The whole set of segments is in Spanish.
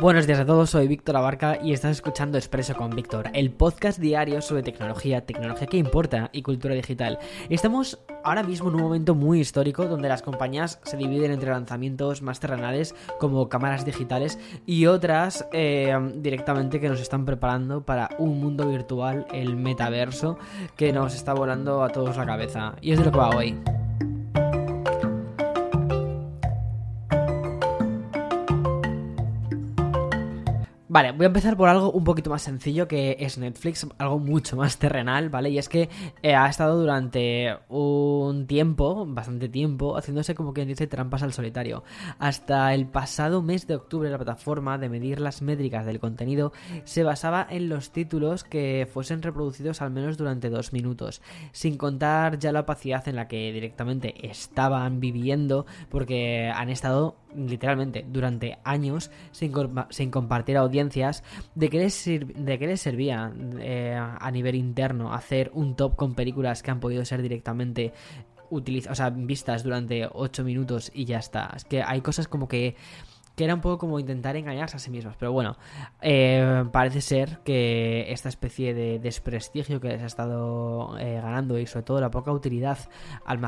Buenos días a todos, soy Víctor Abarca y estás escuchando Expreso con Víctor, el podcast diario sobre tecnología, tecnología que importa y cultura digital. Estamos ahora mismo en un momento muy histórico donde las compañías se dividen entre lanzamientos más terrenales como cámaras digitales y otras eh, directamente que nos están preparando para un mundo virtual, el metaverso, que nos está volando a todos la cabeza. Y es de lo que va hoy. Vale, voy a empezar por algo un poquito más sencillo que es Netflix, algo mucho más terrenal, ¿vale? Y es que eh, ha estado durante un tiempo, bastante tiempo, haciéndose como quien dice trampas al solitario. Hasta el pasado mes de octubre la plataforma de medir las métricas del contenido se basaba en los títulos que fuesen reproducidos al menos durante dos minutos, sin contar ya la opacidad en la que directamente estaban viviendo porque han estado literalmente durante años sin, sin compartir de qué les, de qué les servía eh, a nivel interno hacer un top con películas que han podido ser directamente utilizadas, o sea, vistas durante 8 minutos y ya está. Es que hay cosas como que que era un poco como intentar engañarse a sí mismos. Pero bueno, eh, parece ser que esta especie de desprestigio que les ha estado eh, ganando y sobre todo la poca utilidad al,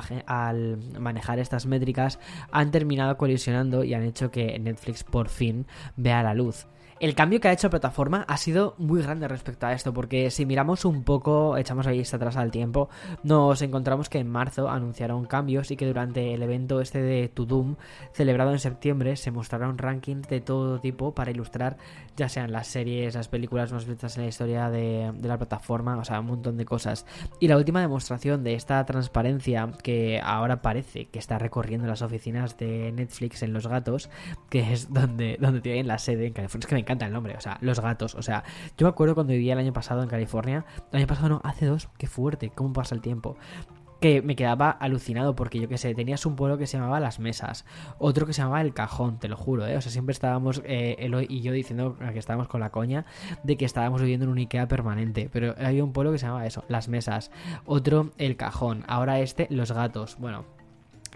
manejar estas métricas han terminado colisionando y han hecho que Netflix por fin vea la luz. El cambio que ha hecho la plataforma ha sido muy grande respecto a esto, porque si miramos un poco, echamos ahí vista atrás al tiempo, nos encontramos que en marzo anunciaron cambios y que durante el evento este de To Doom, celebrado en septiembre, se mostraron rankings de todo tipo para ilustrar ya sean las series, las películas más vistas en la historia de, la plataforma, o sea, un montón de cosas. Y la última demostración de esta transparencia que ahora parece que está recorriendo las oficinas de Netflix en Los Gatos, que es donde, donde tienen la sede en California. Encanta el nombre, o sea, Los Gatos. O sea, yo me acuerdo cuando vivía el año pasado en California. El año pasado no, hace dos, qué fuerte, cómo pasa el tiempo que me quedaba alucinado porque yo que sé, tenías un pueblo que se llamaba Las Mesas, otro que se llamaba El Cajón, te lo juro, ¿eh? O sea, siempre estábamos, eh, Eloy y yo diciendo que estábamos con la coña de que estábamos viviendo en un Ikea permanente, pero había un pueblo que se llamaba eso, Las Mesas, otro El Cajón, ahora este Los Gatos, bueno,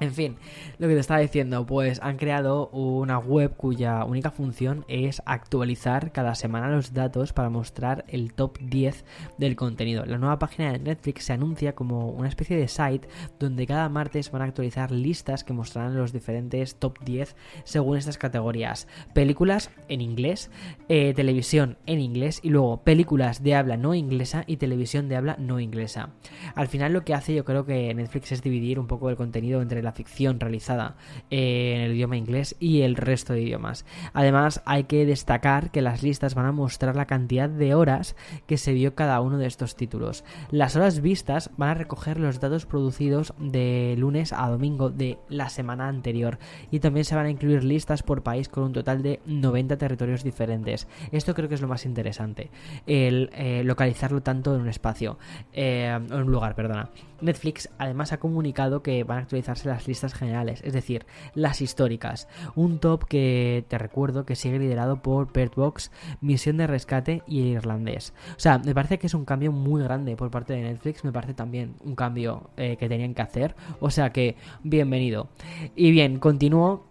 en fin, lo que te estaba diciendo, pues han creado una web cuya única función es actualizar cada semana los datos para mostrar el top 10 del contenido. La nueva página de Netflix se anuncia como una especie de site donde cada martes van a actualizar listas que mostrarán los diferentes top 10 según estas categorías. Películas en inglés, eh, televisión en inglés y luego películas de habla no inglesa y televisión de habla no inglesa. Al final lo que hace yo creo que Netflix es dividir un poco el contenido entre la ficción realizada en el idioma inglés y el resto de idiomas. Además, hay que destacar que las listas van a mostrar la cantidad de horas que se vio cada uno de estos títulos. Las horas vistas van a recoger los datos producidos de lunes a domingo de la semana anterior y también se van a incluir listas por país con un total de 90 territorios diferentes. Esto creo que es lo más interesante, el eh, localizarlo tanto en un espacio, eh, en un lugar, perdona. Netflix además ha comunicado que van a actualizarse las listas generales, es decir, las históricas. Un top que te recuerdo que sigue liderado por Bird Box, Misión de Rescate y Irlandés. O sea, me parece que es un cambio muy grande por parte de Netflix, me parece también un cambio eh, que tenían que hacer. O sea que, bienvenido. Y bien, continúo.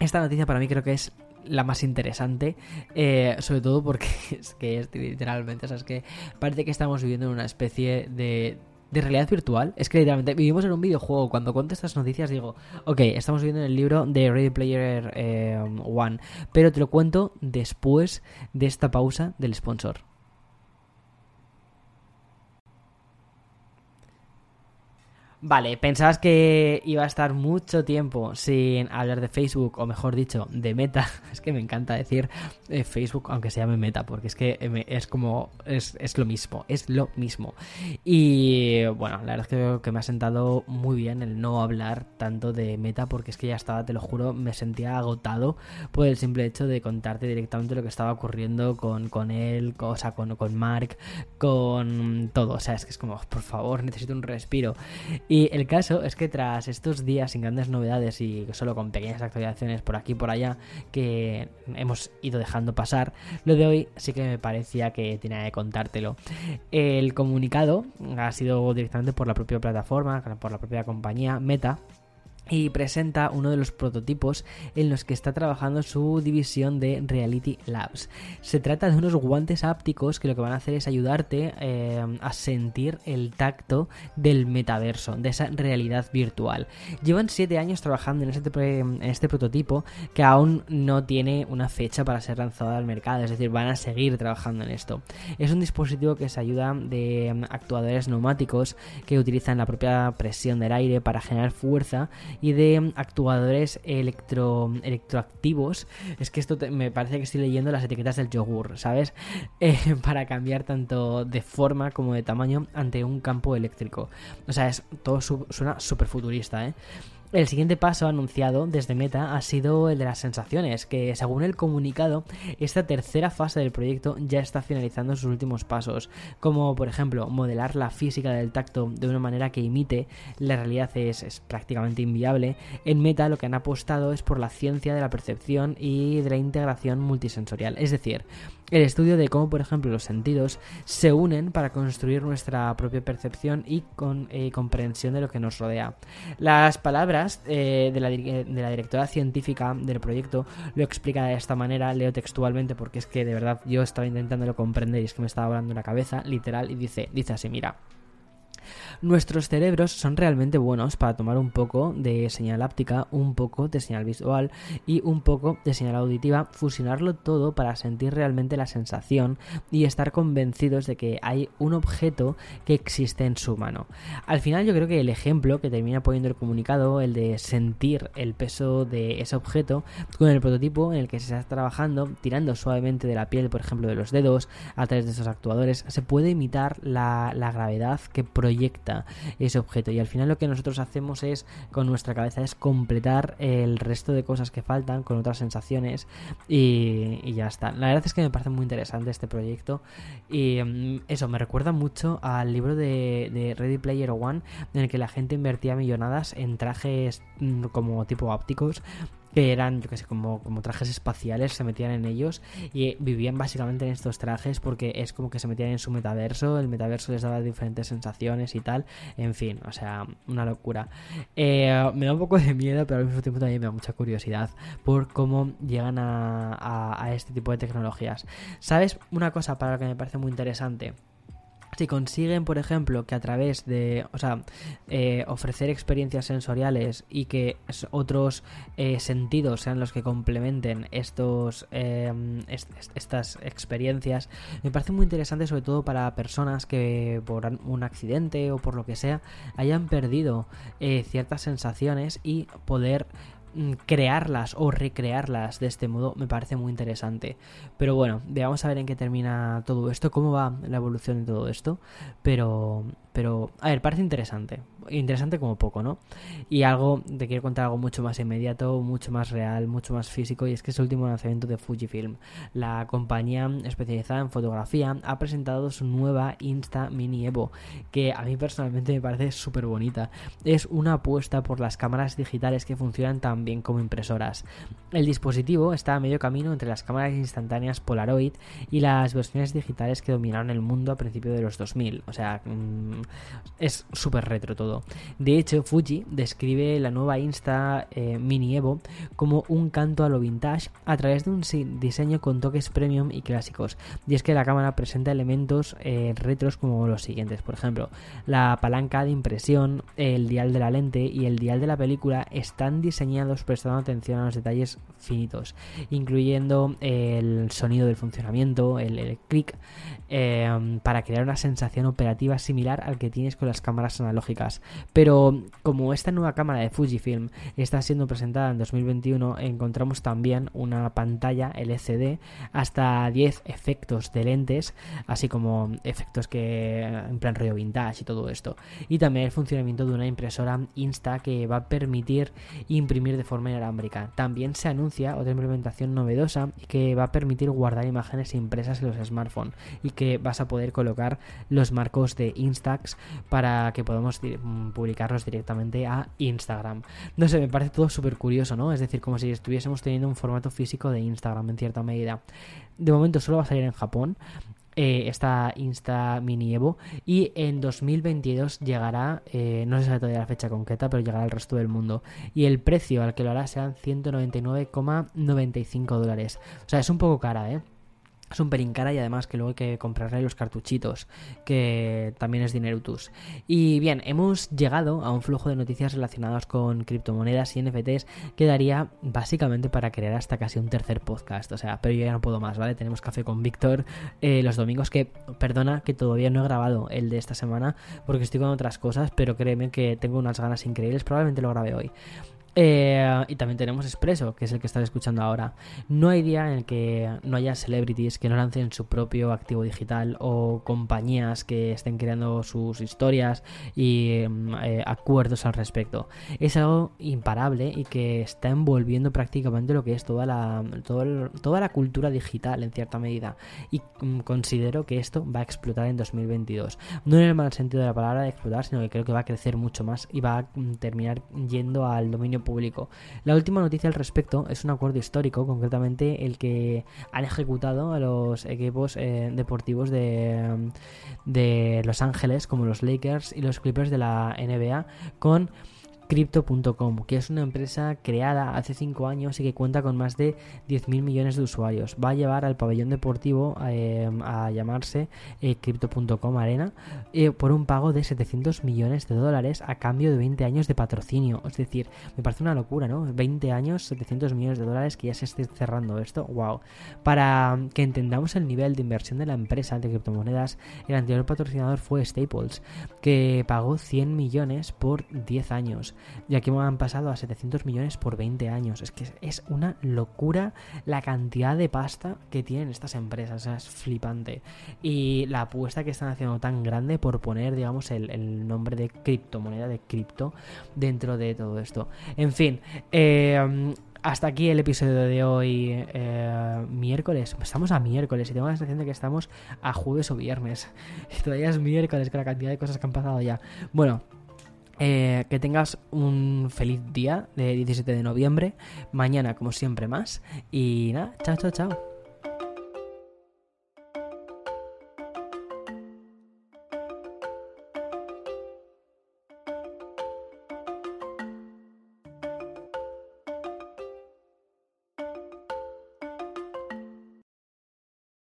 Esta noticia para mí creo que es la más interesante, eh, sobre todo porque es que es literalmente, o sea, es que parece que estamos viviendo en una especie de de realidad virtual. Es que literalmente vivimos en un videojuego. Cuando cuento estas noticias digo, ok, estamos viendo el libro de Ready Player eh, One, pero te lo cuento después de esta pausa del sponsor. Vale, pensabas que iba a estar mucho tiempo sin hablar de Facebook, o mejor dicho, de Meta. Es que me encanta decir eh, Facebook, aunque se llame Meta, porque es que es como, es, lo mismo, es lo mismo. Y bueno, la verdad es que, que me ha sentado muy bien el no hablar tanto de Meta, porque es que ya estaba, te lo juro, me sentía agotado por el simple hecho de contarte directamente lo que estaba ocurriendo con, con él, o sea, con, con Mark, con todo. O sea, es que es como, por favor, necesito un respiro. Y el caso es que tras estos días sin grandes novedades y solo con pequeñas actualizaciones por aquí y por allá que hemos ido dejando pasar, lo de hoy sí que me parecía que tenía que contártelo. El comunicado ha sido directamente por la propia plataforma, por la propia compañía Meta y presenta uno de los prototipos en los que está trabajando su división de Reality Labs. Se trata de unos guantes ápticos que lo que van a hacer es ayudarte eh, a sentir el tacto del metaverso, de esa realidad virtual. Llevan 7 años trabajando en este, prototipo que aún no tiene una fecha para ser lanzado al mercado, es decir, van a seguir trabajando en esto. Es un dispositivo que se ayuda de mm, actuadores neumáticos que utilizan la propia presión del aire para generar fuerza y de actuadores electro, electroactivos. Es que esto me parece que estoy leyendo las etiquetas del yogur, ¿sabes? Eh, para cambiar tanto de forma como de tamaño ante un campo eléctrico. O sea, es todo suena súper futurista, ¿eh? El siguiente paso anunciado desde Meta ha sido el de las sensaciones, que según el comunicado, esta tercera fase del proyecto ya está finalizando sus últimos pasos, como por ejemplo modelar la física del tacto de una manera que imite la realidad es, prácticamente inviable. En Meta lo que han apostado es por la ciencia de la percepción y de la integración multisensorial, es decir, el estudio de cómo, por ejemplo, los sentidos se unen para construir nuestra propia percepción y eh, comprensión de lo que nos rodea. Las palabras eh, de, la, de, la, directora científica del proyecto lo explica de esta manera, leo textualmente porque es que de verdad yo estaba intentándolo comprender y es que me estaba volando la cabeza, literal, y dice, dice así, mira. Nuestros cerebros son realmente buenos para tomar un poco de señal áptica, un poco de señal visual y un poco de señal auditiva, fusionarlo todo para sentir realmente la sensación y estar convencidos de que hay un objeto que existe en su mano. Al final yo creo que el ejemplo que termina poniendo el comunicado, el de sentir el peso de ese objeto, con el prototipo en el que se está trabajando, tirando suavemente de la piel, por ejemplo, de los dedos, a través de esos actuadores, se puede imitar la, la gravedad que proyecta ese objeto. Y al final lo que nosotros hacemos es, con nuestra cabeza, es completar el resto de cosas que faltan con otras sensaciones y, ya está. La verdad es que me parece muy interesante este proyecto y mm, eso me recuerda mucho al libro de, de Ready Player One en el que la gente invertía millonadas en trajes mm, como tipo ópticos eran, yo que sé, como, como trajes espaciales, se metían en ellos y vivían básicamente en estos trajes porque es como que se metían en su metaverso, el metaverso les daba diferentes sensaciones y tal, en fin, o sea, una locura. Eh, me da un poco de miedo, pero al mismo tiempo también me da mucha curiosidad por cómo llegan a, a, este tipo de tecnologías. ¿Sabes una cosa para lo que me parece muy interesante? Si consiguen, por ejemplo, que a través de, o sea, eh, ofrecer experiencias sensoriales y que otros eh, sentidos sean los que complementen estos, em, estas experiencias, me parece muy interesante, sobre todo para personas que por un accidente o por lo que sea hayan perdido eh, ciertas sensaciones y poder crearlas o recrearlas de este modo me parece muy interesante. Pero bueno, veamos a ver en qué termina todo esto, cómo va la evolución de todo esto. Pero, pero, a ver, parece interesante. Interesante como poco, ¿no? Y algo, te quiero contar algo mucho más inmediato, mucho más real, mucho más físico, y es que es el último lanzamiento de Fujifilm. La compañía especializada en fotografía ha presentado su nueva Insta Mini Evo, que a mí personalmente me parece súper bonita. Es una apuesta por las cámaras digitales que funcionan bien como impresoras. El dispositivo está a medio camino entre las cámaras instantáneas Polaroid y las versiones digitales que dominaron el mundo a principios de los 2000. O sea, mm, es súper retro todo. De hecho, Fuji describe la nueva Insta eh, Mini Evo como un canto a lo vintage a través de un diseño con toques premium y clásicos. Y es que la cámara presenta elementos eh, retros como los siguientes. Por ejemplo, la palanca de impresión, el dial de la lente y el dial de la película están diseñados prestando atención a los detalles finitos, incluyendo el sonido del funcionamiento, el, el clic, eh, para crear una sensación operativa similar al que tienes con las cámaras analógicas. Pero como esta nueva cámara de Fujifilm está siendo presentada en 2021, encontramos también una pantalla LCD, hasta 10 efectos de lentes, así como efectos que en plan rollo vintage y todo esto. Y también el funcionamiento de una impresora Insta que va a permitir imprimir de forma inalámbrica. También se anuncia otra implementación novedosa que va a permitir guardar imágenes impresas en los smartphones y que vas a poder colocar los marcos de Instax para que podamos mm, publicarlos directamente a Instagram. No sé, me parece todo súper curioso, ¿no? Es decir, como si estuviésemos teniendo un formato físico de Instagram en cierta medida. De momento solo va a salir en Japón eh, esta Insta Mini Evo y en 2022 llegará, eh, no se sabe todavía la fecha concreta, pero llegará al resto del mundo. Y el precio al que lo hará serán 199,95 dólares. O sea, es un poco cara, ¿eh? Es un pelín cara y además que luego hay que comprarle los cartuchitos, que también es dinerutus. Y bien, hemos llegado a un flujo de noticias relacionadas con criptomonedas y NFTs que daría básicamente para crear hasta casi un tercer podcast. O sea, pero yo ya no puedo más, ¿vale? Tenemos café con Víctor eh, los domingos que, perdona, que todavía no he grabado el de esta semana porque estoy con otras cosas, pero créeme que tengo unas ganas increíbles, probablemente lo grabe hoy. Eh, y también tenemos Expreso, que es el que estás escuchando ahora. No hay día en el que no haya celebrities que no lancen su propio activo digital o compañías que estén creando sus historias y mm, eh, acuerdos al respecto. Es algo imparable y que está envolviendo prácticamente lo que es toda la, toda la cultura digital en cierta medida. Y mm, considero que esto va a explotar en 2022. No en el mal sentido de la palabra de explotar, sino que creo que va a crecer mucho más y va a mm, terminar yendo al dominio público. La última noticia al respecto es un acuerdo histórico, concretamente el que han ejecutado a los equipos eh, deportivos de, de Los Ángeles, como los Lakers y los Clippers de la NBA, con Crypto.com, que es una empresa creada hace 5 años y que cuenta con más de 10.000 millones de usuarios. Va a llevar al pabellón deportivo eh, a llamarse eh, Crypto.com Arena eh, por un pago de 700 millones de dólares a cambio de 20 años de patrocinio. Es decir, me parece una locura, ¿no? 20 años, 700 millones de dólares que ya se esté cerrando esto. ¡Wow! Para que entendamos el nivel de inversión de la empresa de criptomonedas, el anterior patrocinador fue Staples, que pagó 100 millones por 10 años. Y aquí me han pasado a 700 millones por 20 años. Es que es una locura la cantidad de pasta que tienen estas empresas. O sea, es flipante. Y la apuesta que están haciendo tan grande por poner, digamos, el, nombre de criptomoneda, de cripto, dentro de todo esto. En fin, eh, hasta aquí el episodio de hoy, eh, miércoles. Estamos a miércoles y tengo la sensación de que estamos a jueves o viernes. Y todavía es miércoles con la cantidad de cosas que han pasado ya. Bueno, eh, que tengas un feliz día de 17 de noviembre. Mañana, como siempre, más. Y nada, chao, chao, chao.